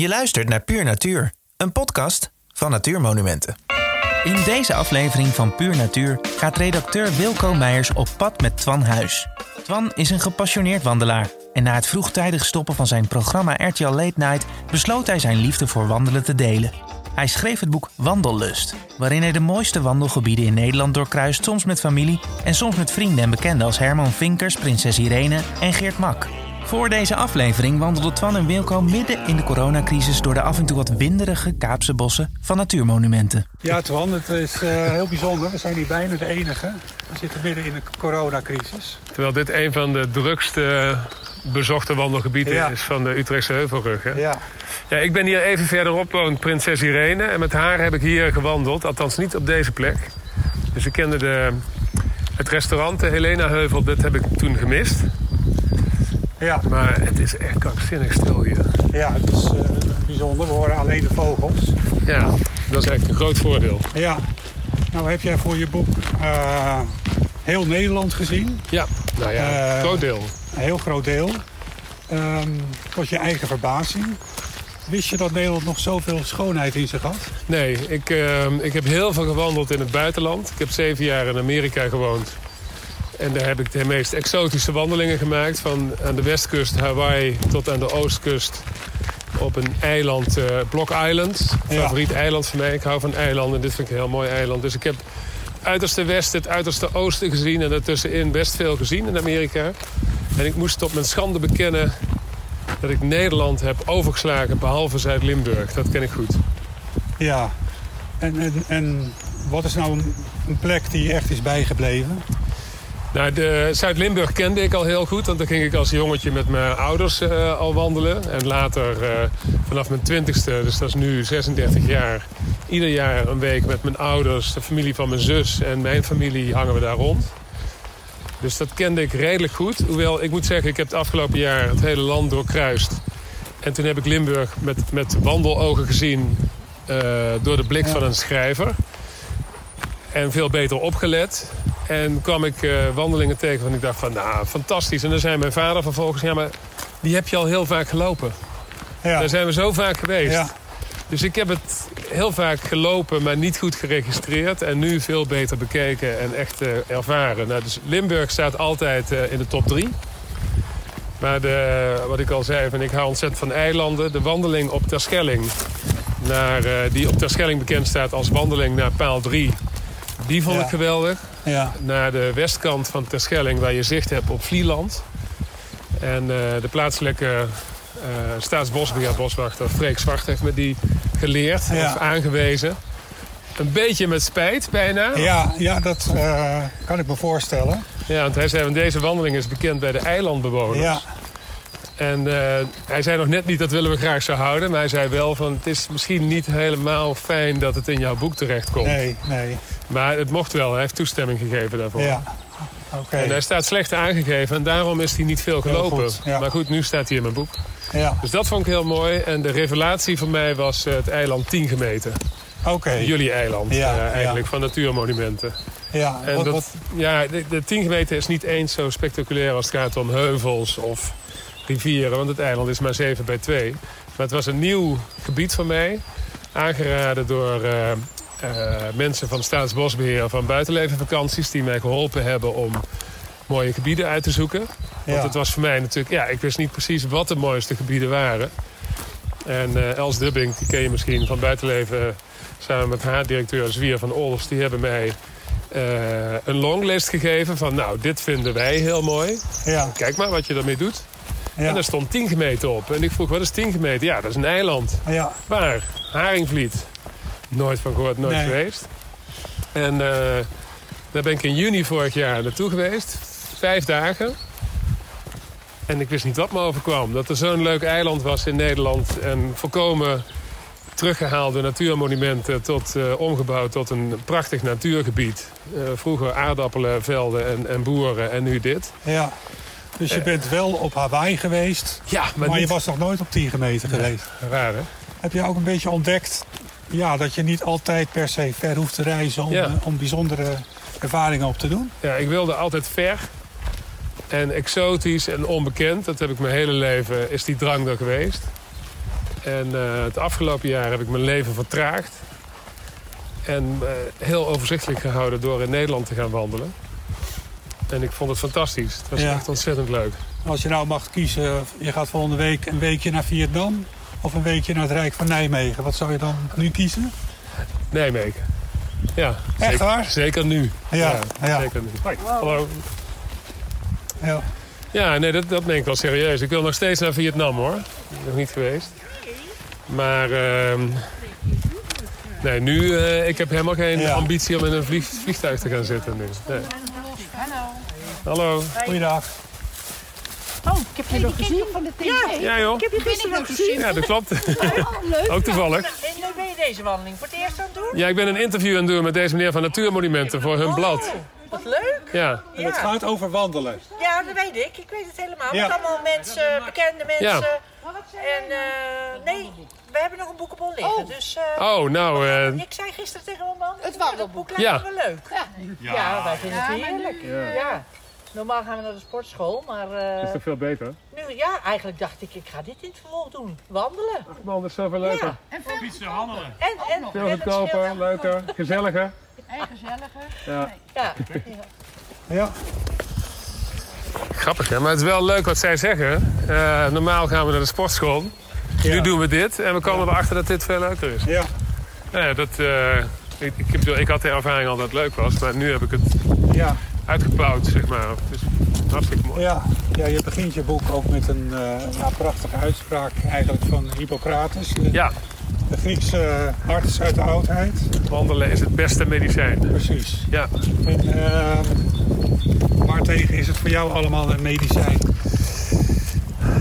Je luistert naar Puur Natuur, een podcast van Natuurmonumenten. In deze aflevering van Puur Natuur gaat redacteur Wilco Meijers op pad met Twan Huis. Twan is een gepassioneerd wandelaar en na het vroegtijdig stoppen van zijn programma RTL Late Night besloot hij zijn liefde voor wandelen te delen. Hij schreef het boek Wandellust, waarin hij de mooiste wandelgebieden in Nederland doorkruist, soms met familie en soms met vrienden en bekenden als Herman Vinkers, Prinses Irene en Geert Mak. Voor deze aflevering wandelden Twan en Wilco midden in de coronacrisis door de af en toe wat winderige Kaapse bossen van natuurmonumenten. Ja, Twan, het is uh, heel bijzonder. We zijn hier bijna de enige. We zitten midden in de coronacrisis. Terwijl dit een van de drukste bezochte wandelgebieden Ja. is van de Utrechtse Heuvelrug. Hè? Ja, Ja, ik ben hier even verderop woont Prinses Irene. En met haar heb ik hier gewandeld. Althans niet op deze plek. Dus ik kende de, het restaurant, de Helena Heuvel. Dat heb ik toen gemist. Ja, Maar het is echt krankzinnig stil hier. ja het is eh, bijzonder. We horen alleen de vogels. Ja, dat is echt een groot voordeel. Ja, nou heb jij voor je boek eh, heel Nederland gezien. Ja, nou ja, Eh, groot deel. Een heel groot deel. Ehm tot je eigen verbazing. Wist je dat Nederland nog zoveel schoonheid in zich had? Nee, ik, eh, ik heb heel veel gewandeld in het buitenland. Ik heb zeven jaar in Amerika gewoond. En daar heb ik de meest exotische wandelingen gemaakt. Van aan de westkust Hawaii tot aan de oostkust op een eiland, eh Block Island. Ja. Favoriet eiland van mij. Ik hou van eilanden. Dit vind ik een heel mooi eiland. Dus ik heb het uiterste westen, het uiterste oosten gezien. En daartussenin best veel gezien in Amerika. En ik moest tot mijn schande bekennen dat ik Nederland heb overgeslagen. Behalve Zuid-Limburg. Dat ken ik goed. Ja. En, en, en wat is nou een, een plek die je echt is bijgebleven? Nou, Zuid-Limburg kende ik al heel goed, want daar ging ik als jongetje met mijn ouders eh, al wandelen. En later, eh, vanaf mijn twintigste, dus dat is nu 36 jaar, ieder jaar een week met mijn ouders, de familie van mijn zus en mijn familie hangen we daar rond. Dus dat kende ik redelijk goed. Hoewel, ik moet zeggen, ik heb het afgelopen jaar het hele land doorkruist. En toen heb ik Limburg met, met wandelogen gezien eh, door de blik Ja. van een schrijver. En veel beter opgelet. En kwam ik eh, wandelingen tegen van ik dacht van, nou, fantastisch. En dan zei mijn vader vervolgens, ja, maar die heb je al heel vaak gelopen. Ja. Daar zijn we zo vaak geweest. Ja. Dus ik heb het heel vaak gelopen, maar niet goed geregistreerd. En nu veel beter bekeken en echt eh, ervaren. Nou, dus Limburg staat altijd eh, in de top drie. Maar de, wat ik al zei, van ik hou ontzettend van eilanden. De wandeling op Terschelling, naar, die op Terschelling bekend staat als wandeling naar paal 3... die vond Ja. ik geweldig Ja. naar de westkant van Terschelling... waar je zicht hebt op Vlieland. En eh, de plaatselijke eh staatsbosbeheer boswachter Freek Zwart heeft me die geleerd Ja. of aangewezen. Een beetje met spijt bijna. Ja, ja, dat eh, kan ik me voorstellen. Ja, want hij zei, van deze wandeling is bekend bij de eilandbewoners. Ja, En hij zei nog net niet, dat willen we graag zo houden. Maar hij zei wel van, het is misschien niet helemaal fijn dat het in jouw boek terechtkomt. nee, nee. Maar het mocht wel, hij heeft toestemming gegeven daarvoor. Ja, oké. En hij staat slecht aangegeven en daarom is hij niet veel gelopen. goed, ja. Maar goed, nu staat hij in mijn boek. Ja, Dus dat vond ik heel mooi. En de revelatie voor mij was eh, het eiland 10 gemeten. oké. Jullie eiland, Ja, eh, eigenlijk, van natuurmonumenten. Ja, En wat, dat, wat, ja, de, de 10 gemeten is niet eens zo spectaculair als het gaat om heuvels of rivieren. Want het eiland is maar 7 bij 2. Maar het was een nieuw gebied voor mij. Aangeraden door eh, mensen van Staatsbosbeheer van buitenlevenvakanties... die mij geholpen hebben om mooie gebieden uit te zoeken. Want ja. het was voor mij natuurlijk... Ja, ik wist niet precies wat de mooiste gebieden waren. En eh, Els Dubbing, die ken je misschien van buitenleven... samen met haar directeur Zwier van Olfs... die hebben mij eh, een longlist gegeven van... nou, dit vinden wij heel mooi. ja, Kijk maar wat je ermee doet. En ja, er stond 10 gemeten op. En ik vroeg, wat is 10 gemeten? Ja, dat is een eiland. ja, Waar? Haringvliet. Nooit van gehoord, nooit Nee. geweest. En eh, daar ben ik in juni vorig jaar naartoe geweest. Vijf dagen. En ik wist niet wat me overkwam. Dat er zo'n leuk eiland was in Nederland. En volkomen teruggehaalde natuurmonumenten tot, eh, omgebouwd tot een prachtig natuurgebied. Eh, vroeger aardappelenvelden en, en boeren en nu dit. ja. Dus je bent wel op Hawaii geweest, Ja, maar, maar, je was nog nooit op 10 gemeten geweest. Raar, hè? Heb je ook een beetje ontdekt ja, dat je niet altijd per se ver hoeft te reizen om, Ja. eh, om bijzondere ervaringen op te doen? Ja, ik wilde altijd ver en exotisch en onbekend. Dat heb ik mijn hele leven, is die drang er geweest. En uh, het afgelopen jaar heb ik mijn leven vertraagd. En uh, heel overzichtelijk gehouden door in Nederland te gaan wandelen. En ik vond het fantastisch. Het was ja. echt ontzettend leuk. Als je nou mag kiezen, je gaat volgende week een weekje naar Vietnam... of een weekje naar het Rijk van Nijmegen. Wat zou je dan nu kiezen? Nijmegen. Ja, Echt zeker, waar? Zeker nu. Ja, ja. zeker nu. Hoi, hallo. Ja. Ja, nee, dat, dat meen ik wel serieus. Ik wil nog steeds naar Vietnam, hoor. Ik ben nog niet geweest. Maar... Uh, nee, nu... Uh, ik heb helemaal geen Ja. ambitie om in een vlieg, vliegtuig te gaan zitten nu. Nee. Hallo. Goeiedag. Oh, ik heb je nog gezien van de tv. Ja, joh. Ik heb je gisteren nog gezien. Ja, dat klopt. Oh, leuk. Ook toevallig. En nu ben je deze wandeling voor het eerst aan het doen? Ja, ik ben een interview aan het doen met deze meneer van Natuurmonumenten voor hun blad. Oh, wat leuk. Ja. En het gaat over wandelen. Ja, dat weet ik. Ik weet het helemaal. Ja. Met allemaal mensen, bekende mensen. Ja. En eh, nee, we hebben nog een boekenbon liggen. Dus eh, Oh, nou... eh, ik zei gisteren tegen mijn man, Het wandelboek. lijkt Ja. me wel leuk. Ja, wij vinden het heerlijk. Ja. Normaal gaan we naar de sportschool, maar eh, veel beter? nu, ja, eigenlijk dacht ik, ik ga dit in het vervolg doen. Wandelen. Man, dat is zoveel leuker. Ja. En veel wandelen. En, en, Veel en het goedkoper, leuker, gezelliger. en gezelliger. Ja. Ja. Ja. Grappig, hè? Maar het is wel leuk wat zij zeggen. Eh, normaal gaan we naar de sportschool. Nu doen we dit en we komen erachter dat dit veel leuker is. Ja. Nou ja, dat, eh, ik, ik, bedoel, ik had de ervaring al dat het leuk was, maar nu heb ik het Ja. Uitgebouwd, zeg maar. Het is hartstikke mooi. Ja. ja, je begint je boek ook met een eh, prachtige uitspraak eigenlijk van Hippocrates. De, Ja, de Griekse arts uit de oudheid. wandelen is het beste medicijn. Precies. Ja. En uh, waartegen is het voor jou allemaal een medicijn?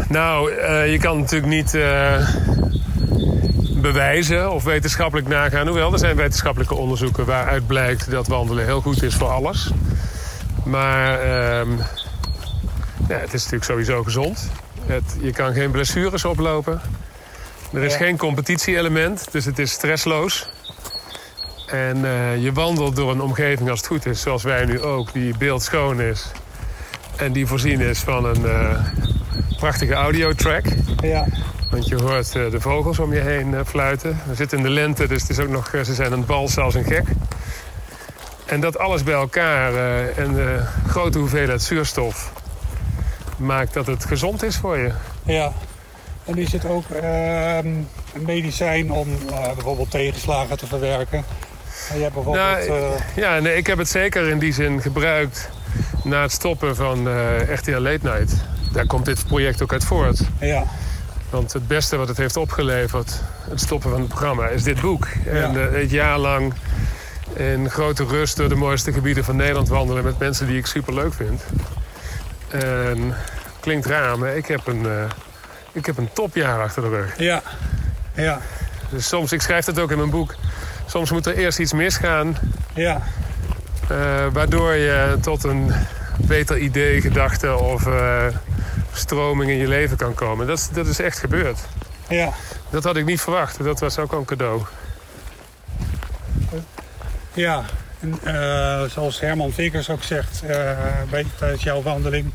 Nou, eh, je kan natuurlijk niet eh, bewijzen of wetenschappelijk nagaan. Hoewel, er zijn wetenschappelijke onderzoeken waaruit blijkt dat wandelen heel goed is voor alles. Maar ja, het is natuurlijk sowieso gezond. Het, je kan geen blessures oplopen. Er is Ja. geen competitie-element, dus het is stressloos. En eh, je wandelt door een omgeving als het goed is, zoals wij nu ook, die beeldschoon is. En die voorzien is van een eh, prachtige audiotrack. Ja. Want je hoort eh, de vogels om je heen fluiten. We zitten in de lente, dus het is ook nog, ze zijn het balsen als een gek. En dat alles bij elkaar eh, en de grote hoeveelheid zuurstof maakt dat het gezond is voor je. Ja. En is het ook ehm, een medicijn om eh, bijvoorbeeld tegenslagen te verwerken? En je hebt bijvoorbeeld... Nou, eh, Ja, nee, ik heb het zeker in die zin gebruikt na het stoppen van RTL Late Night. Daar komt dit project ook uit voort. ja. Want het beste wat het heeft opgeleverd, het stoppen van het programma, is dit boek. En Ja. het jaar lang in grote rust door de mooiste gebieden van Nederland wandelen met mensen die ik super leuk vind. En klinkt raar, maar ik heb een, eh, ik heb een topjaar achter de rug. Ja. Ja. Dus soms, ik schrijf dat ook in mijn boek, soms moet er eerst iets misgaan, Ja. eh, waardoor je tot een beter idee, gedachte of eh, stroming in je leven kan komen. Dat, is- dat is echt gebeurd. Ja. Dat had ik niet verwacht. Dat was ook een cadeau. Ja. En eh, zoals Herman Vickers ook zegt eh, bij, tijdens jouw wandeling...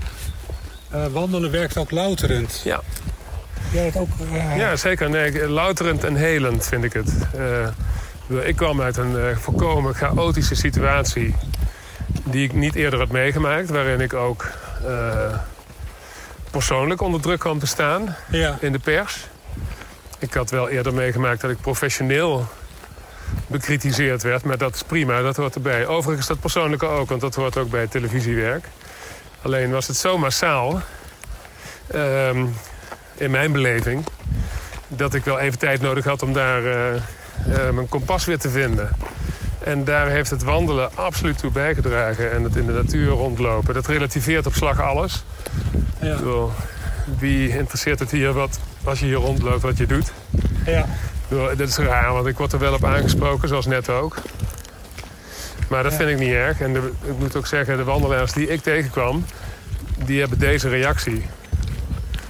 eh, wandelen werkt ook louterend. Ja. Ja, dat ook... Ja, zeker. Nee, louterend en helend vind ik het. Ik kwam uit een volkomen chaotische situatie... die ik niet eerder had meegemaakt. Waarin ik ook persoonlijk onder druk kwam te staan Ja. in de pers. Ik had wel eerder meegemaakt dat ik professioneel bekritiseerd werd. Maar dat is prima, dat hoort erbij. Overigens dat persoonlijke ook, want dat hoort ook bij televisiewerk. Alleen was het zo massaal... ehm, in mijn beleving... dat ik wel even tijd nodig had om daar eh, mijn kompas weer te vinden. En daar heeft het wandelen absoluut toe bijgedragen. En het in de natuur rondlopen. Dat relativeert op slag alles. Ja. Wie interesseert het hier wat als je hier rondloopt wat je doet? Ja. Dat is raar, want ik word er wel op aangesproken, zoals net ook. Maar dat Ja. vind ik niet erg. En de- ik moet ook zeggen, de wandelaars die ik tegenkwam... die hebben deze reactie.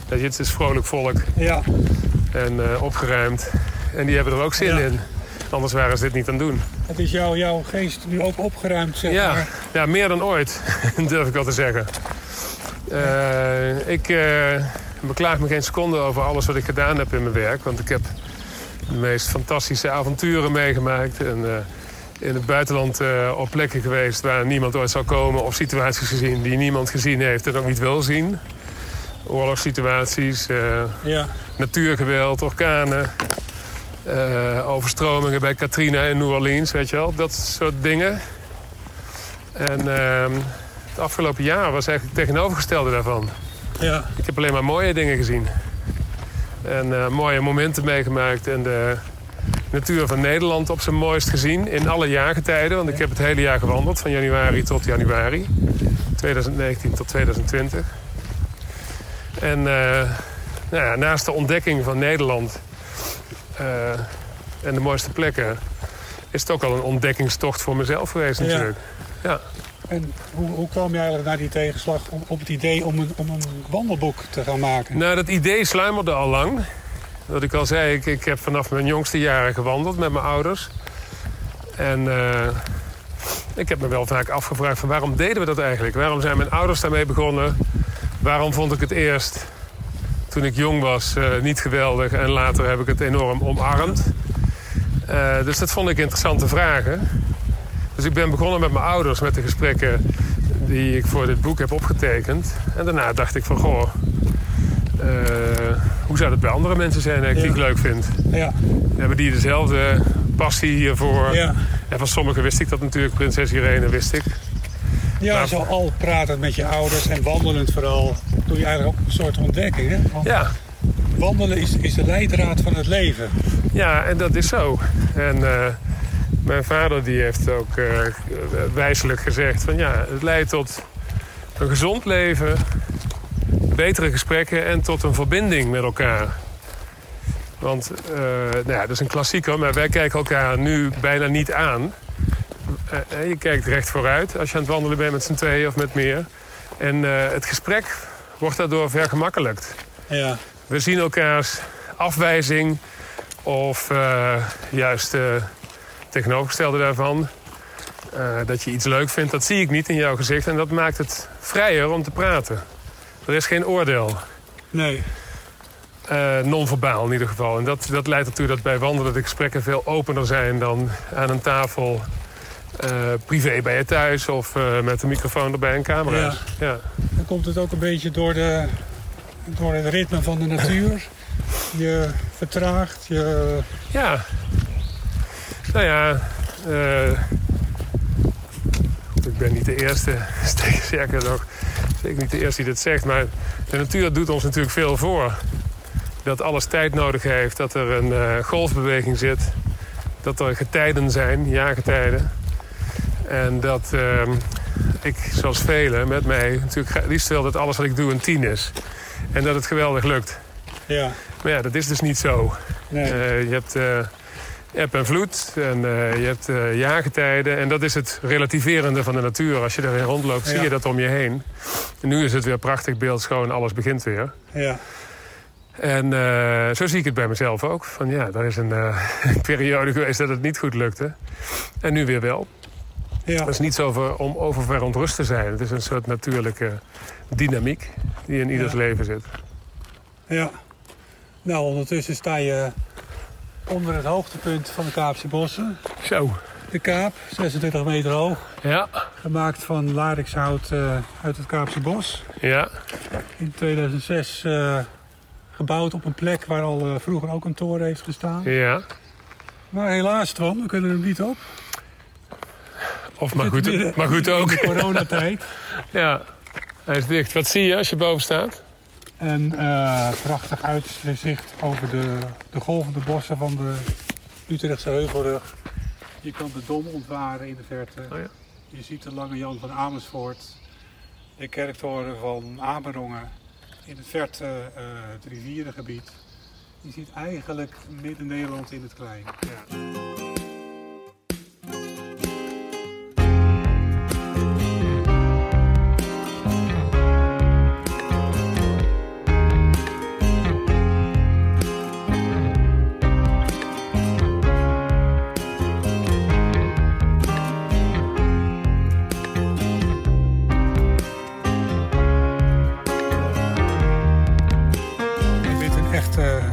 Dat je, het is vrolijk volk Ja. en eh, opgeruimd. En die hebben er ook zin Ja. in. Anders waren ze dit niet aan het doen. Het is jouw, jouw geest nu ook opgeruimd, zeg Ja, maar. ja, meer dan ooit, durf ik wel te zeggen. Eh, ik Ik beklaag me geen seconde over alles wat ik gedaan heb in mijn werk. Want ik heb de meest fantastische avonturen meegemaakt. En uh, in het buitenland uh, op plekken geweest waar niemand ooit zou komen. Of situaties gezien die niemand gezien heeft en ook niet wil zien. Oorlogssituaties, uh, ja. natuurgeweld, orkanen. overstromingen bij Katrina en New Orleans, weet je wel. Dat soort dingen. En ehm, het afgelopen jaar was eigenlijk het tegenovergestelde daarvan. Ja. Ik heb alleen maar mooie dingen gezien. En uh, mooie momenten meegemaakt. En de natuur van Nederland op zijn mooist gezien. In alle jaargetijden. Want ik heb het hele jaar gewandeld. Van januari tot januari. 2019 tot 2020. En uh, nou ja, naast de ontdekking van Nederland... Uh, en de mooiste plekken... is het ook al een ontdekkingstocht voor mezelf geweest natuurlijk. Ja. ja. En hoe, kwam je eigenlijk naar die tegenslag op het idee om een, om een wandelboek te gaan maken? Nou, dat idee sluimerde al lang. Wat ik al zei, ik, heb vanaf mijn jongste jaren gewandeld met mijn ouders. En uh, ik heb me wel vaak afgevraagd van waarom deden we dat eigenlijk? Waarom zijn mijn ouders daarmee begonnen? Waarom vond ik het eerst, toen ik jong was, uh, niet geweldig... en later heb ik het enorm omarmd? Uh, dus dat vond ik interessante vragen. Dus ik ben begonnen met mijn ouders, met de gesprekken die ik voor dit boek heb opgetekend. En daarna dacht ik van, goh, uh, hoe zou dat bij andere mensen zijn die ik leuk vind? Ja. Hebben die dezelfde passie hiervoor? Ja. En van sommigen wist ik dat natuurlijk, prinses Irene wist ik. Ja, maar... zo al pratend met je ouders en wandelend vooral, doe je eigenlijk ook een soort ontdekking. Hè? ja. Wandelen is, is de leidraad van het leven. Ja, en dat is zo. En... Uh, mijn vader die heeft ook uh, wijselijk gezegd van ja, het leidt tot een gezond leven, betere gesprekken en tot een verbinding met elkaar. Want uh, nou ja, dat is een klassieker, maar wij kijken elkaar nu bijna niet aan. Uh, je kijkt recht vooruit als je aan het wandelen bent met z'n tweeën of met meer. En het gesprek wordt daardoor vergemakkelijkt. Ja. We zien elkaars afwijzing of juist tegenovergestelde daarvan. Uh, dat je iets leuk vindt, dat zie ik niet in jouw gezicht. En dat maakt het vrijer om te praten. Er is geen oordeel. Nee. Uh, non-verbaal in ieder geval. En dat, dat leidt ertoe dat bij wandelen de gesprekken veel opener zijn dan aan een tafel uh, privé bij je thuis of met een microfoon erbij en camera. Ja. ja. Dan komt het ook een beetje door, de, door het ritme van de natuur. Je vertraagt, je... Ja, nou ja, uh, ik ben niet de eerste, sterker nog, zeker niet de eerste die dit zegt, maar de natuur doet ons natuurlijk veel voor. Dat alles tijd nodig heeft, dat er een uh, golfbeweging zit, dat er getijden zijn, jaargetijden. En dat uh, ik, zoals velen met mij, natuurlijk liefst wil dat alles wat ik doe een tien is. En dat het geweldig lukt. Ja. Maar ja, dat is dus niet zo. Nee. Uh, je hebt eb en vloed en uh, je hebt uh, jaargetijden. En dat is het relativerende van de natuur. Als je erin rondloopt, zie je dat om je heen. En nu is het weer prachtig beeldschoon, alles begint weer. Ja. En uh, zo zie ik het bij mezelf ook. Van ja, er is een, periode geweest dat het niet goed lukte. En nu weer wel. Ja. Het is niet zo om over verontrust te zijn. Het is een soort natuurlijke dynamiek die in ieders leven zit. Ja. Nou, ondertussen sta je onder het hoogtepunt van de Kaapse Bossen. Zo. De Kaap, 26 meter hoog. Ja. Gemaakt van larikshout uh, uit het Kaapse Bos. Ja. In 2006 uh, eh, gebouwd op een plek waar al uh, vroeger ook een toren heeft gestaan. Ja. Maar helaas, Twan, we kunnen hem niet op. Of maar goed, maar goed ook. In de coronatijd. ja, hij is dicht. Wat zie je als je boven staat? En uh, prachtig uitzicht over de, de golvende bossen van de Utrechtse Heuvelrug. Je kan de Dom ontwaren in de verte. Oh ja. Je ziet de Lange Jan van Amersfoort. De kerktoren van Amerongen. In het verte uh, het rivierengebied. Je ziet eigenlijk midden-Nederland in het klein. Ja.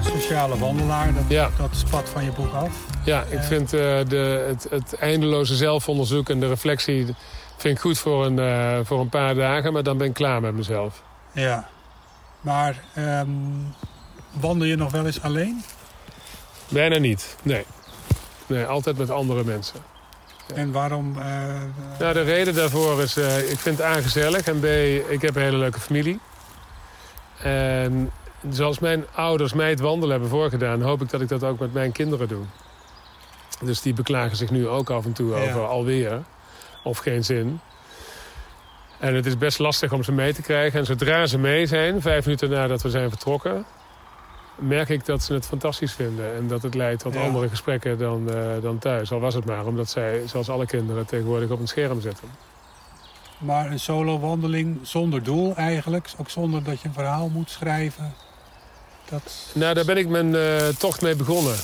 Sociale wandelaar. Dat, Ja. dat spat van je boek af. Ja, ik vind eh, de, het, het eindeloze zelfonderzoek en de reflectie... vind ik goed voor een, eh, voor een paar dagen, maar dan ben ik klaar met mezelf. Ja. Maar ehm, wandel je nog wel eens alleen? Bijna niet, nee. Nee, altijd met andere mensen. En waarom? eh, Nou, de reden daarvoor is, eh, ik vind het A gezellig en B, ik heb een hele leuke familie. En zoals mijn ouders mij het wandelen hebben voorgedaan, hoop ik dat ik dat ook met mijn kinderen doe. Dus die beklagen zich nu ook af en toe Ja. over alweer of geen zin. En het is best lastig om ze mee te krijgen. En zodra ze mee zijn, vijf minuten nadat we zijn vertrokken, merk ik dat ze het fantastisch vinden. En dat het leidt tot Ja. andere gesprekken dan, eh, dan thuis. Al was het maar omdat zij, zoals alle kinderen, tegenwoordig op een scherm zitten. maar een solo wandeling zonder doel eigenlijk. Ook zonder dat je een verhaal moet schrijven. Dat, Nou, daar ben ik mijn eh, tocht mee begonnen.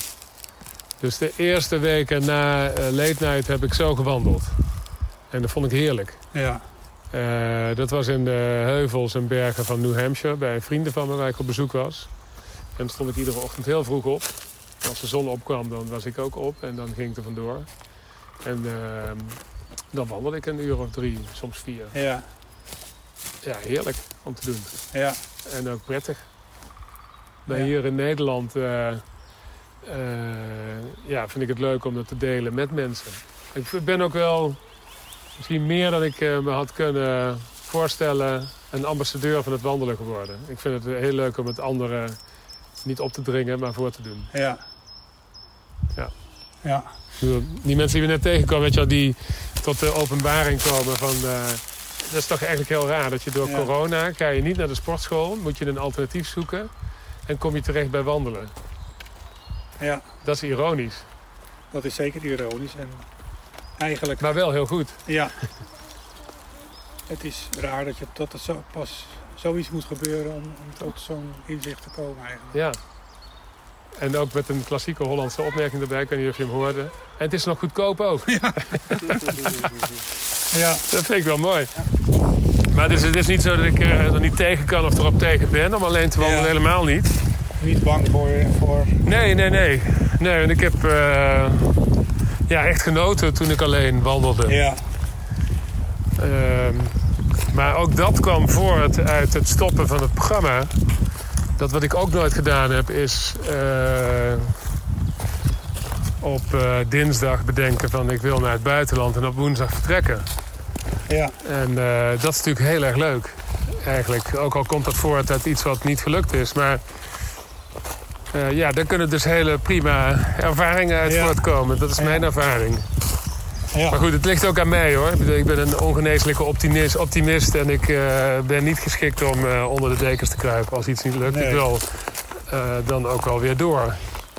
Dus de eerste weken na late night heb ik zo gewandeld. En dat vond ik heerlijk. ja. Eh, dat was in de heuvels en bergen van New Hampshire... bij vrienden van me waar ik op bezoek was. En dan stond ik iedere ochtend heel vroeg op. Als de zon opkwam, dan was ik ook op en dan ging ik er vandoor. En ehm, dan wandelde ik een uur of drie, soms vier. Ja. Ja, heerlijk om te doen. Ja. En ook prettig. Maar hier in Nederland eh, eh, ja, vind ik het leuk om dat te delen met mensen. Ik ben ook wel, misschien meer dan ik eh, me had kunnen voorstellen, een ambassadeur van het wandelen geworden. Ik vind het heel leuk om het anderen niet op te dringen, maar voor te doen. Ja. Ja. Ja. Die mensen die we net tegenkwamen, weet je wel, die tot de openbaring komen van... dat is toch eigenlijk heel raar dat je door Ja. corona ga je niet naar de sportschool, moet je een alternatief zoeken en kom je terecht bij wandelen. ja. Dat is ironisch, Dat is zeker ironisch. En eigenlijk, maar wel heel goed. ja. Het is raar dat, je, dat er zo, pas zoiets moet gebeuren om, om tot zo'n inzicht te komen eigenlijk. Ja. En ook met een klassieke Hollandse opmerking erbij, ik weet niet of je hem hoorde. En het is nog goedkoop ook. Ja. Dat vind ik wel mooi. Maar het is, het is niet zo dat ik eh, er niet tegen kan of erop tegen ben om alleen te wandelen, Ja. helemaal niet. Niet bang voor, voor Nee, nee, nee. Nee, en ik heb eh, ja, echt genoten toen ik alleen wandelde. ja. Ehm, maar ook dat kwam voort uit het stoppen van het programma. Dat wat ik ook nooit gedaan heb, is eh, op dinsdag bedenken van ik wil naar het buitenland en op woensdag vertrekken. Ja. En eh, dat is natuurlijk heel erg leuk. Eigenlijk, ook al komt dat voort uit iets wat niet gelukt is. Maar eh, ja, daar kunnen dus hele prima ervaringen uit Ja. voortkomen. Dat is Ja. mijn ervaring. Ja. Maar goed, het ligt ook aan mij hoor. Ik ben een ongeneeslijke optimist, optimist en ik eh, ben niet geschikt om onder de dekens te kruipen als iets niet lukt. Nee. Ik wil dan ook wel weer door.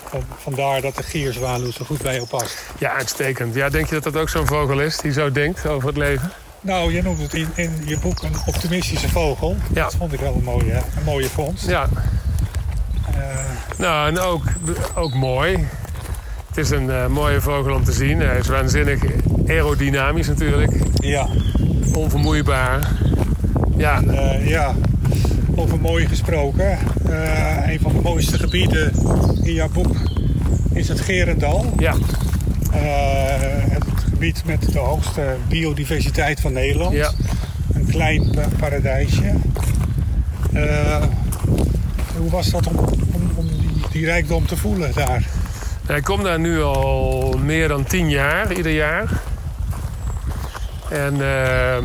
Van- Vandaar dat de gierzwaluw zo goed bij past. Ja, uitstekend. Ja, denk je dat dat ook zo'n vogel is die zo denkt over het leven? Nou, je noemt het in, in je boek een optimistische vogel. Ja. Dat vond ik wel een mooie, een mooie vondst. Ja, Eh, nou en ook, ook mooi. Het is een eh, mooie vogel om te zien. Hij is waanzinnig aerodynamisch natuurlijk. ja. Onvermoeibaar. Ja, Eh, ja, over mooi gesproken. Een van de mooiste gebieden in jouw boek is het Gerendal. ja, gebied met de hoogste biodiversiteit van Nederland. ja. Een klein pa- paradijsje. Eh, hoe was dat om, om, om die, die rijkdom te voelen daar? Ik kom daar nu al meer dan tien jaar, ieder jaar. En ehm,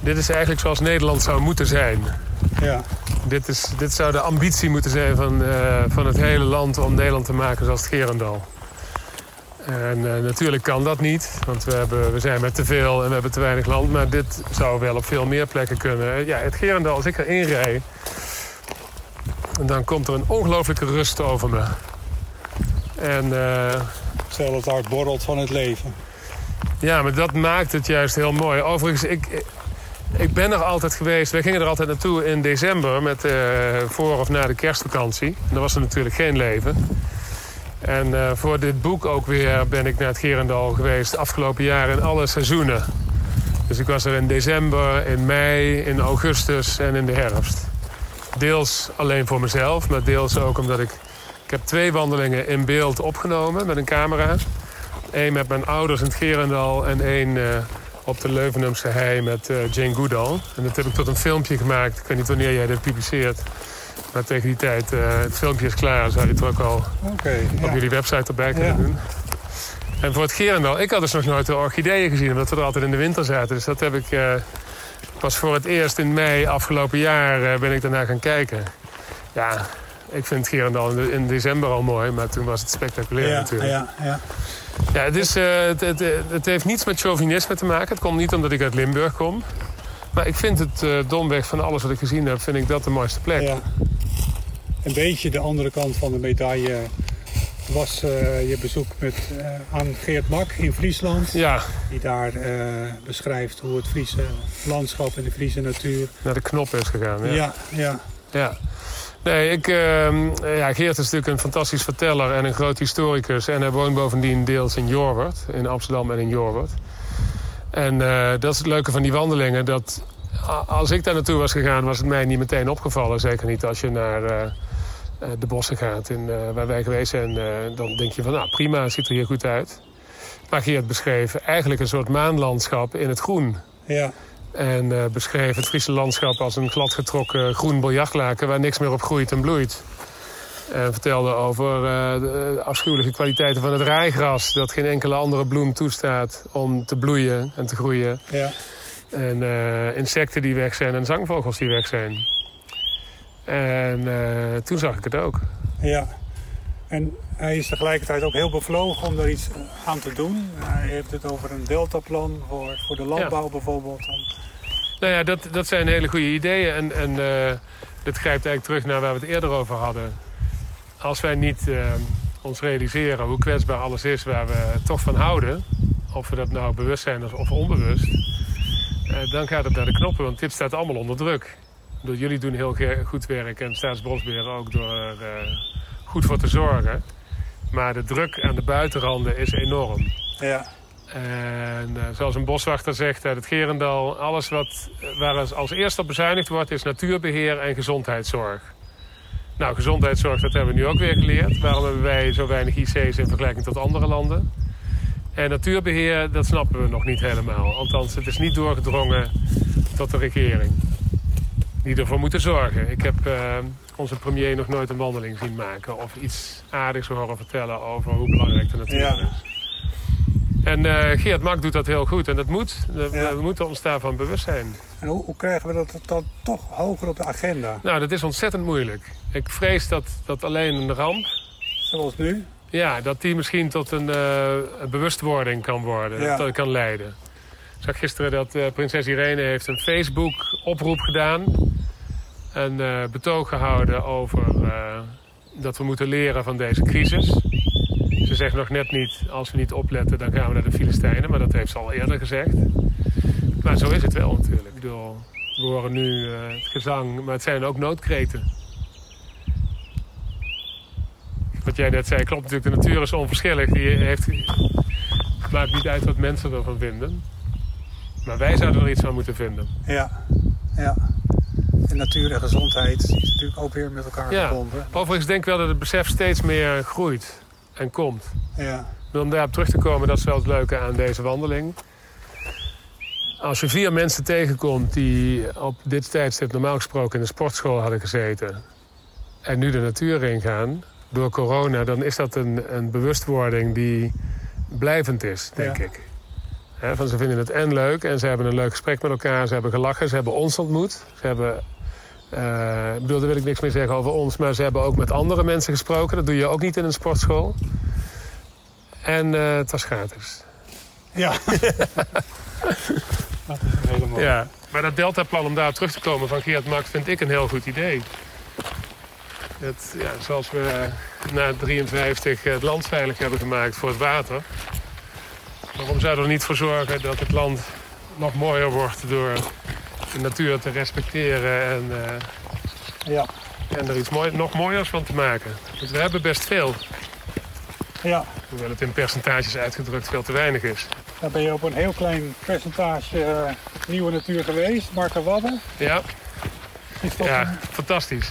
dit is eigenlijk zoals Nederland zou moeten zijn. Ja, Dit, is, dit zou de ambitie moeten zijn van, eh, van het hele land om Nederland te maken zoals het Gerendal. En eh, natuurlijk kan dat niet, want we, hebben, we zijn met te veel en we hebben te weinig land. Maar dit zou wel op veel meer plekken kunnen. Ja, het Gerendal, als ik erin rij, dan komt er een ongelooflijke rust over me. En eh, terwijl het hart borrelt van het leven. ja, maar dat maakt het juist heel mooi. Overigens, ik, ik ben er altijd geweest. Wij gingen er altijd naartoe in december, met, eh, voor of na de kerstvakantie. En dan was er natuurlijk geen leven. En eh, voor dit boek ook weer ben ik naar het Gerendal geweest afgelopen jaren in alle seizoenen. Dus ik was er in december, in mei, in augustus en in de herfst. Deels alleen voor mezelf, maar deels ook omdat ik Ik heb twee wandelingen in beeld opgenomen met een camera. Eén met mijn ouders in het Gerendal en één uh, op de Leuvenumse hei met uh, Jane Goodall. En dat heb ik tot een filmpje gemaakt. Ik weet niet wanneer jij dit publiceert. Maar tegen die tijd, uh, het filmpje is klaar. Zou je het ook al okay, op ja. jullie website erbij kunnen ja. doen. En voor het Gerendal, ik had dus nog nooit de orchideeën gezien... omdat we er altijd in de winter zaten. Dus dat heb ik pas voor het eerst in mei afgelopen jaar ben ik daarna gaan kijken. Ja, ik vind Gerendal in, in december al mooi, maar toen was het spectaculair ja, natuurlijk. Ja, ja. Ja, het, is, uh, het, het, het, heeft niets met chauvinisme te maken. Het komt niet omdat ik uit Limburg kom. Maar ik vind het uh, domweg van alles wat ik gezien heb, vind ik dat de mooiste plek. Ja. Een beetje de andere kant van de medaille was uh, je bezoek met, aan Geert Mak in Friesland. Ja. Die daar beschrijft hoe het Friese landschap en de Friese natuur... Naar de knop is gegaan. Ja, ja. ja. ja. Nee, ik, uh, ja, Geert is natuurlijk een fantastisch verteller en een groot historicus. En hij woont bovendien deels in Jorwert, in Amsterdam en in Jorwert. En uh, dat is het leuke van die wandelingen. Dat als ik daar naartoe was gegaan, was het mij niet meteen opgevallen. Zeker niet als je naar uh, de bossen gaat in, waar wij geweest zijn. dan denk je van, nou prima, ziet er hier goed uit. Maar Geert beschreef eigenlijk een soort maanlandschap in het groen. Ja. En beschreef het Friese landschap als een gladgetrokken groen biljartlaken... waar niks meer op groeit en bloeit. En vertelde over de afschuwelijke kwaliteiten van het rijgras... dat geen enkele andere bloem toestaat om te bloeien en te groeien. Ja. En uh, insecten die weg zijn en zangvogels die weg zijn. En toen zag ik het ook. Ja. En hij is tegelijkertijd ook heel bevlogen om daar iets aan te doen. Hij heeft het over een deltaplan voor, voor de landbouw ja. bijvoorbeeld. Nou ja, dat, dat zijn hele goede ideeën. En, en uh, dat grijpt eigenlijk terug naar waar we het eerder over hadden. Als wij niet uh, ons realiseren hoe kwetsbaar alles is waar we toch van houden... of we dat nou bewust zijn of, of onbewust... Uh, dan gaat het naar de knoppen, want dit staat allemaal onder druk. Door jullie doen heel goed werk en Staatsbosbeheer ook door er goed voor te zorgen. Maar de druk aan de buitenranden is enorm. Ja. En uh, zoals een boswachter zegt uit het Gerendal... alles wat, waar als eerste op bezuinigd wordt is natuurbeheer en gezondheidszorg. Nou, gezondheidszorg, dat hebben we nu ook weer geleerd. Waarom hebben wij zo weinig IC's in vergelijking tot andere landen? En natuurbeheer, dat snappen we nog niet helemaal. Althans, het is niet doorgedrongen tot de regering. Die ervoor moeten zorgen. Ik heb uh, onze premier nog nooit een wandeling zien maken... of iets aardigs horen vertellen over hoe belangrijk de natuur ja. is. En uh, Geert Mak doet dat heel goed. En dat moet. We, ja. we moeten ons daarvan bewust zijn. En hoe, hoe, krijgen we dat dan toch hoger op de agenda? Nou, dat is ontzettend moeilijk. Ik vrees dat, dat alleen een ramp... Zoals nu? Ja, dat die misschien tot een, een bewustwording kan worden. Ja. Dat dat kan leiden. Ik zag gisteren dat uh, prinses Irene heeft een Facebook-oproep gedaan. Een uh, betoog gehouden over dat we moeten leren van deze crisis. Ze zegt nog net niet, als we niet opletten, dan gaan we naar de Filistijnen. Maar dat heeft ze al eerder gezegd. Maar zo is het wel natuurlijk. Ik bedoel, we horen nu uh, het gezang, maar het zijn ook noodkreten. Wat jij net zei, klopt natuurlijk. De natuur is onverschillig. Die heeft, maakt niet uit wat mensen ervan vinden. Maar wij zouden er iets van moeten vinden. Ja, ja. En natuur en gezondheid is natuurlijk ook weer met elkaar ja. verbonden. Overigens denk ik wel dat het besef steeds meer groeit en komt. Ja. Om daarop terug te komen, dat is wel het leuke aan deze wandeling. Als je vier mensen tegenkomt die op dit tijdstip normaal gesproken in de sportschool hadden gezeten... en nu de natuur ingaan door corona, dan is dat een, een bewustwording die blijvend is, denk Ja. ik. Hè, van ze vinden het en leuk en ze hebben een leuk gesprek met elkaar. Ze hebben gelachen, ze hebben ons ontmoet. Ze hebben, eh, ik bedoel, daar wil ik niks meer zeggen over ons... maar ze hebben ook met andere mensen gesproken. Dat doe je ook niet in een sportschool. En eh, het was gratis. Ja. dat is een hele mooie. Ja. Maar dat deltaplan om daar terug te komen van Geert Mak vind ik een heel goed idee. Het, ja, zoals we na 53 het land veilig hebben gemaakt voor het water. Waarom zouden we er niet voor zorgen dat het land nog mooier wordt door de natuur te respecteren en, eh, Ja. en er iets mooi, nog mooiers van te maken? Want we hebben best veel, ja. hoewel het in percentages uitgedrukt veel te weinig is. Dan ben je op een heel klein percentage eh, nieuwe natuur geweest. Marken Wadden. Ja, Is dat ja een- fantastisch.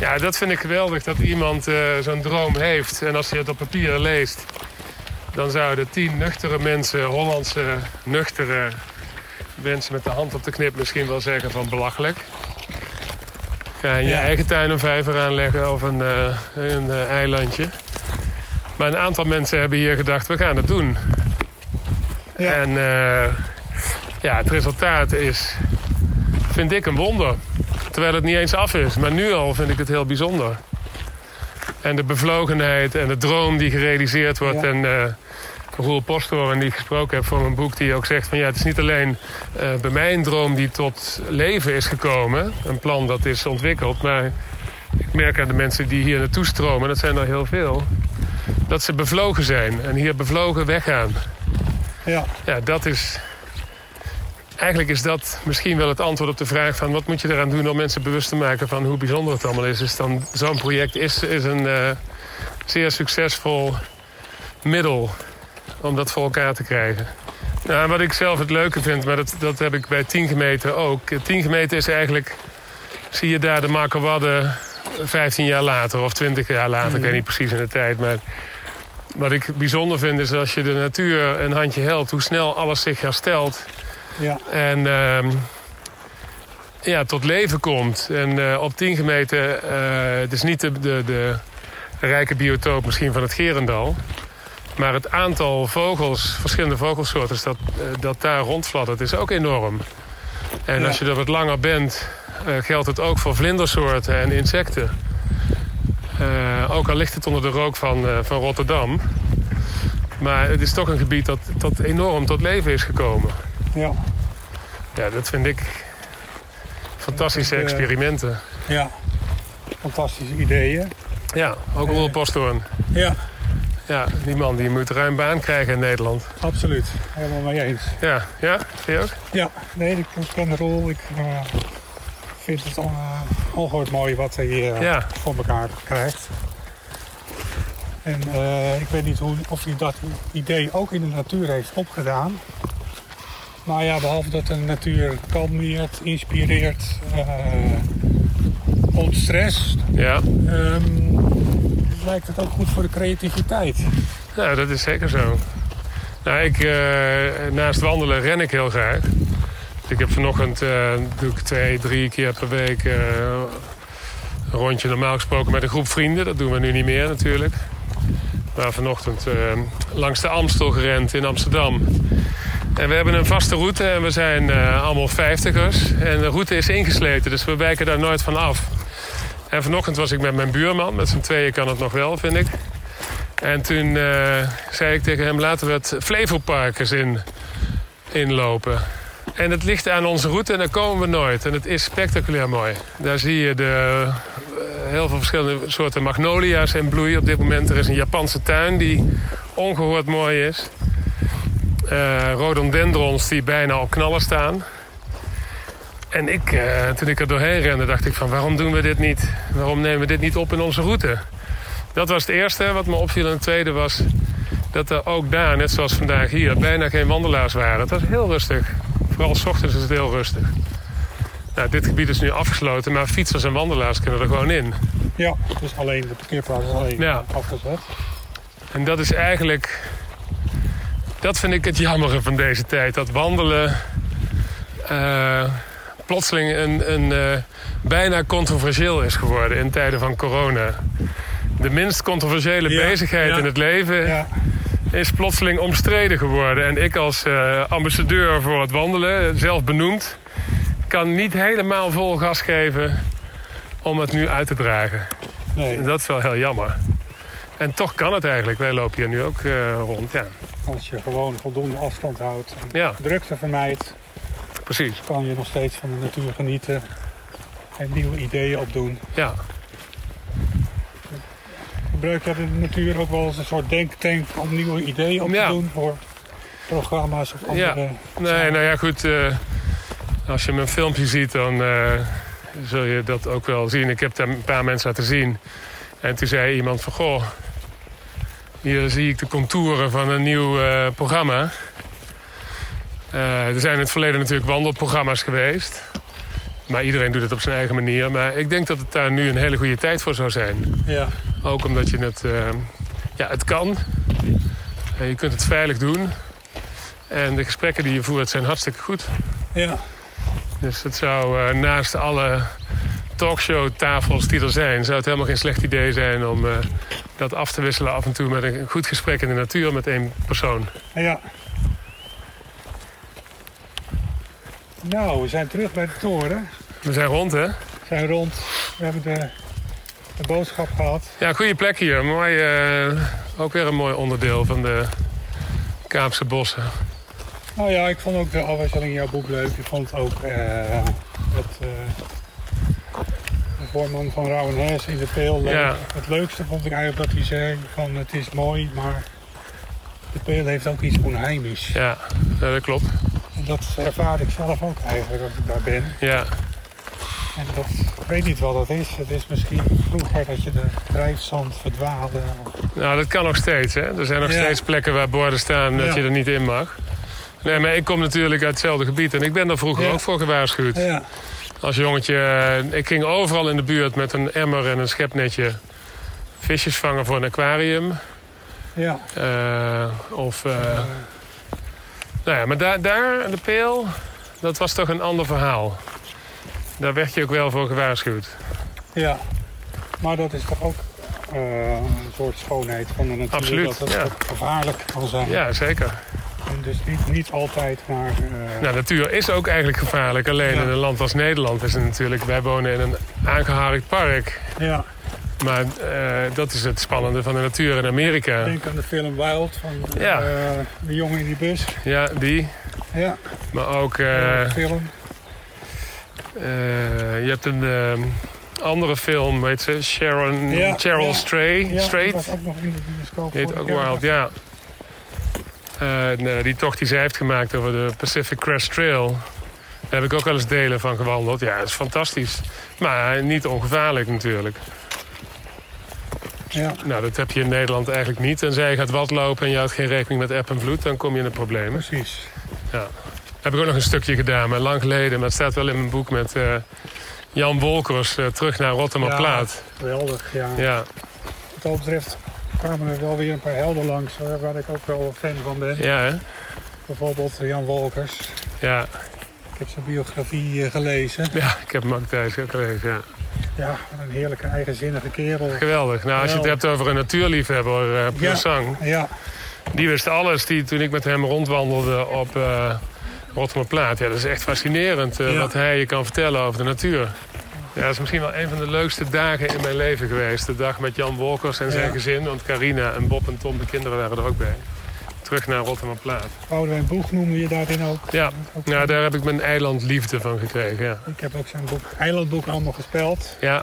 Ja, dat vind ik geweldig dat iemand uh, zo'n droom heeft. En als je het op papier leest, dan zouden tien nuchtere mensen, Hollandse nuchtere mensen met de hand op de knip misschien wel zeggen van belachelijk. Ga in je eigen tuin een vijver aanleggen of een, uh, een uh, eilandje. Maar een aantal mensen hebben hier gedacht, we gaan het doen. Ja. En ja, het resultaat is, vind ik, een wonder. Terwijl het niet eens af is. Maar nu al vind ik het heel bijzonder. En de bevlogenheid en de droom die gerealiseerd wordt. En Roel Posthoorn die ik gesproken heb voor mijn boek... die ook zegt van ja, het is niet alleen uh, bij mij een droom die tot leven is gekomen. Een plan dat is ontwikkeld. Maar ik merk aan de mensen die hier naartoe stromen... dat zijn er heel veel... dat ze bevlogen zijn en hier bevlogen weggaan. Ja. Ja, dat is eigenlijk is dat misschien wel het antwoord op de vraag van... wat moet je eraan doen om mensen bewust te maken van hoe bijzonder het allemaal is. Dus dan zo'n project is, is een uh, zeer succesvol middel om dat voor elkaar te krijgen. Nou, wat ik zelf het leuke vind, maar dat, dat heb ik bij 10 gemeten ook. 10 gemeten is eigenlijk, zie je daar de Markerwadden 15 jaar later of 20 jaar later. Ik weet niet precies in de tijd, maar... Wat ik bijzonder vind is als je de natuur een handje helpt... hoe snel alles zich herstelt ja. En uh, ja, tot leven komt. En uh, op 10 gemeten, uh, het is niet de, de, de, rijke biotoop misschien van het Gerendal. Maar het aantal vogels, verschillende vogelsoorten dat, uh, dat daar rondfladdert, is ook enorm. En ja. als je er wat langer bent, geldt het ook voor vlindersoorten en insecten. ook al ligt het onder de rook van, van Rotterdam. Maar het is toch een gebied dat, dat enorm tot leven is gekomen. Ja. Ja, dat vind ik fantastische ik, experimenten. Ja, fantastische ideeën. Ja, ook Roel Posthoorn. Ja. Ja, die man die moet ruim baan krijgen in Nederland. Absoluut, helemaal mee eens. Ja, ja? Vind je ook? Ja, nee, ik ken Roel. Ik uh, vind het uh, ongehoord mooi wat hij uh, ja. voor elkaar krijgt. En ik weet niet hoe, of hij dat idee ook in de natuur heeft opgedaan. Maar ja, behalve dat de natuur kalmeert, inspireert, ontstrest... Ja. Um, lijkt het ook goed voor de creativiteit. Ja, dat is zeker zo. Nou, ik, uh, naast wandelen ren ik heel graag. Ik heb vanochtend uh, doe ik twee, drie keer per week uh, een rondje normaal gesproken met een groep vrienden. Dat doen we nu niet meer natuurlijk. Maar vanochtend langs de Amstel gerend in Amsterdam. En we hebben een vaste route en we zijn allemaal vijftigers. En de route is ingesleten, dus we wijken daar nooit van af. En vanochtend was ik met mijn buurman. Met z'n tweeën kan het nog wel, vind ik. En toen uh, zei ik tegen hem, laten we het Flevopark eens in, inlopen. En het ligt aan onze route en daar komen we nooit. En het is spectaculair mooi. Daar zie je de, uh, heel veel verschillende soorten magnolia's in bloei op dit moment. Er is een Japanse tuin die ongehoord mooi is uh, rhododendrons die bijna op knallen staan. En ik, uh, toen ik er doorheen rende, dacht ik van waarom doen we dit niet? Waarom nemen we dit niet op in onze route? Dat was het eerste wat me opviel. En het tweede was dat er ook daar, net zoals vandaag hier, bijna geen wandelaars waren. Het was heel rustig. Vooral s ochtends is het heel rustig. Nou, dit gebied is nu afgesloten, maar fietsers en wandelaars kunnen er gewoon in. Ja, dus alleen de parkeerplaats is alleen ja. afgezet. En dat is eigenlijk dat vind ik het jammere van deze tijd. Dat wandelen uh, plotseling een, een uh, bijna controversieel is geworden in tijden van corona. De minst controversiële ja, bezigheid ja, in het leven ja. is plotseling omstreden geworden. En ik als uh, ambassadeur voor het wandelen, zelf benoemd, kan niet helemaal vol gas geven om het nu uit te dragen. Nee. Dat is wel heel jammer. En toch kan het eigenlijk. Wij lopen hier nu ook rond. Ja. Als je gewoon voldoende afstand houdt en ja. drukte vermijdt, Precies. kan je nog steeds van de natuur genieten en nieuwe ideeën opdoen. Ja. Gebruik je de natuur ook wel als een soort denktank om nieuwe ideeën op te doen voor programma's of andere... Ja. Nee, nou ja, goed. Uh, als je mijn filmpje ziet, dan uh, zul je dat ook wel zien. Ik heb daar een paar mensen laten zien. En toen zei iemand van, goh, hier zie ik de contouren van een nieuw uh, programma. Uh, er zijn in het verleden natuurlijk wandelprogramma's geweest. Maar iedereen doet het op zijn eigen manier. Maar ik denk dat het daar nu een hele goede tijd voor zou zijn. Ja. Ook omdat je het... eh, ja, het kan. Je kunt het veilig doen. En de gesprekken die je voert zijn hartstikke goed. Ja. Dus het zou eh, naast alle talkshowtafels die er zijn... zou het helemaal geen slecht idee zijn om eh, dat af te wisselen af en toe... met een goed gesprek in de natuur met één persoon. Ja. Nou, we zijn terug bij de toren. We zijn rond, hè? We zijn rond. We hebben de, de boodschap gehad. Ja, goede plek hier. Mooi, eh, ook weer een mooi onderdeel van de Kaapse bossen. Nou ja, ik vond ook de afwisseling in jouw boek leuk. Ik vond ook eh het, eh, de voorman van Rauwenhuis in de peel leuk. Ja. Het leukste vond ik eigenlijk dat hij zei van het is mooi, maar de peel heeft ook iets onheimisch. Ja, dat klopt. Dat ervaar ik zelf ook eigenlijk als ik daar ben. Ja, En dat, ik weet niet wat dat is. Het is misschien vroeger dat je de drijfzand verdwaalde. nou dat kan nog steeds. Hè? Er zijn nog Ja. steeds plekken waar borden staan dat Ja. je er niet in mag. Nee, maar ik kom natuurlijk uit hetzelfde gebied en ik ben daar vroeger Ja. ook voor gewaarschuwd. Ja, Als jongetje, eh, ik ging overal in de buurt met een emmer en een schepnetje visjes vangen voor een aquarium. ja. Eh, of, eh, nou ja, maar daar, daar, de peel, dat was toch een ander verhaal. Daar werd je ook wel voor gewaarschuwd. ja. Maar dat is toch ook eh, een soort schoonheid van de natuur. Absoluut, Dat het ja. gevaarlijk kan zijn. Ja, zeker. En dus niet, niet altijd, maar... eh, Nou, natuur is ook eigenlijk gevaarlijk. Alleen Ja. in een land als Nederland is het natuurlijk... Wij wonen in een aangeharkt park. ja. Maar eh, dat is het spannende van de natuur in Amerika. Denk aan de film Wild van Ja. eh, de jongen in die bus. Ja, die. Ja, Maar ook... eh, film. eh, je hebt een andere film, weet ze? Sharon... Ja, Cheryl. Stray. Ja, Straight. dat was ook nog in de bioscoop. Die heet ook. Wild, ja. Die tocht die zij heeft gemaakt over de Pacific Crest Trail... Daar heb ik ook wel eens delen van gewandeld. Ja, dat is fantastisch. Maar niet ongevaarlijk natuurlijk. Ja, Nou, dat heb je in Nederland eigenlijk niet. Tenzij je gaat watlopen en je houdt geen rekening met eb en vloed... dan kom je in de problemen. precies. Heb ik ook nog een stukje gedaan, maar lang geleden. Maar het staat wel in mijn boek met eh, Jan Wolkers... eh, terug naar Rotterdam-Plaat. Geweldig, ja. Ja. Wat dat betreft kwamen er wel weer een paar helden langs waar ik ook wel fan van ben. Ja, hè? Bijvoorbeeld Jan Wolkers. Ja. Ik heb zijn biografie eh, gelezen. ja, ik heb hem ook thuis gelezen, ja. Ja, een heerlijke eigenzinnige kerel. Geweldig. Nou, als je het hebt over een natuurliefhebber, eh puur Ja. Die wist alles. Die, toen ik met hem rondwandelde op uh, Rotterdam-Plaat. Ja, dat is echt fascinerend uh, Ja. wat hij je kan vertellen over de natuur. Ja, dat is misschien wel een van de leukste dagen in mijn leven geweest. De dag met Jan Wolkers en zijn gezin. Want Carina en Bob en Tom, de kinderen, waren er ook bij. Terug naar Rotterdam-Plaat. Boudewijn Boeg noemde je daarin ook. Ja, Ook nou, daar heb ik mijn eilandliefde van gekregen. Ja. Ik heb ook zijn boek, Eilandboek allemaal gespeld. ja,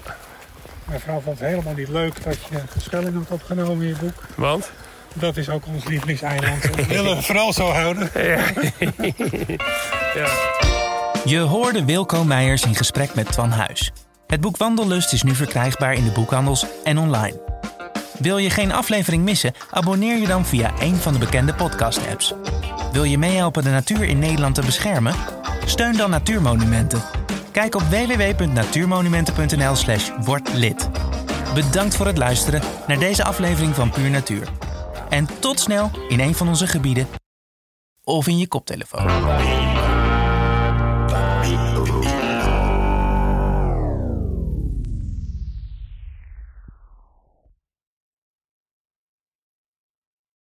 Mijn vrouw vond het helemaal niet leuk dat je spelling hebt opgenomen in je boek. want? Dat is ook ons lievelingseiland. We willen het vooral zo houden. Ja. ja. Je hoorde Wilco Meijers in gesprek met Twan Huis. Het boek Wandellust is nu verkrijgbaar in de boekhandels en online. Wil je geen aflevering missen? Abonneer je dan via een van de bekende podcast-apps. Wil je meehelpen de natuur in Nederland te beschermen? Steun dan Natuurmonumenten. Kijk op www.natuurmonumenten.nl/slash. Bedankt voor het luisteren naar deze aflevering van Puur Natuur. En tot snel in een van onze gebieden of in je koptelefoon.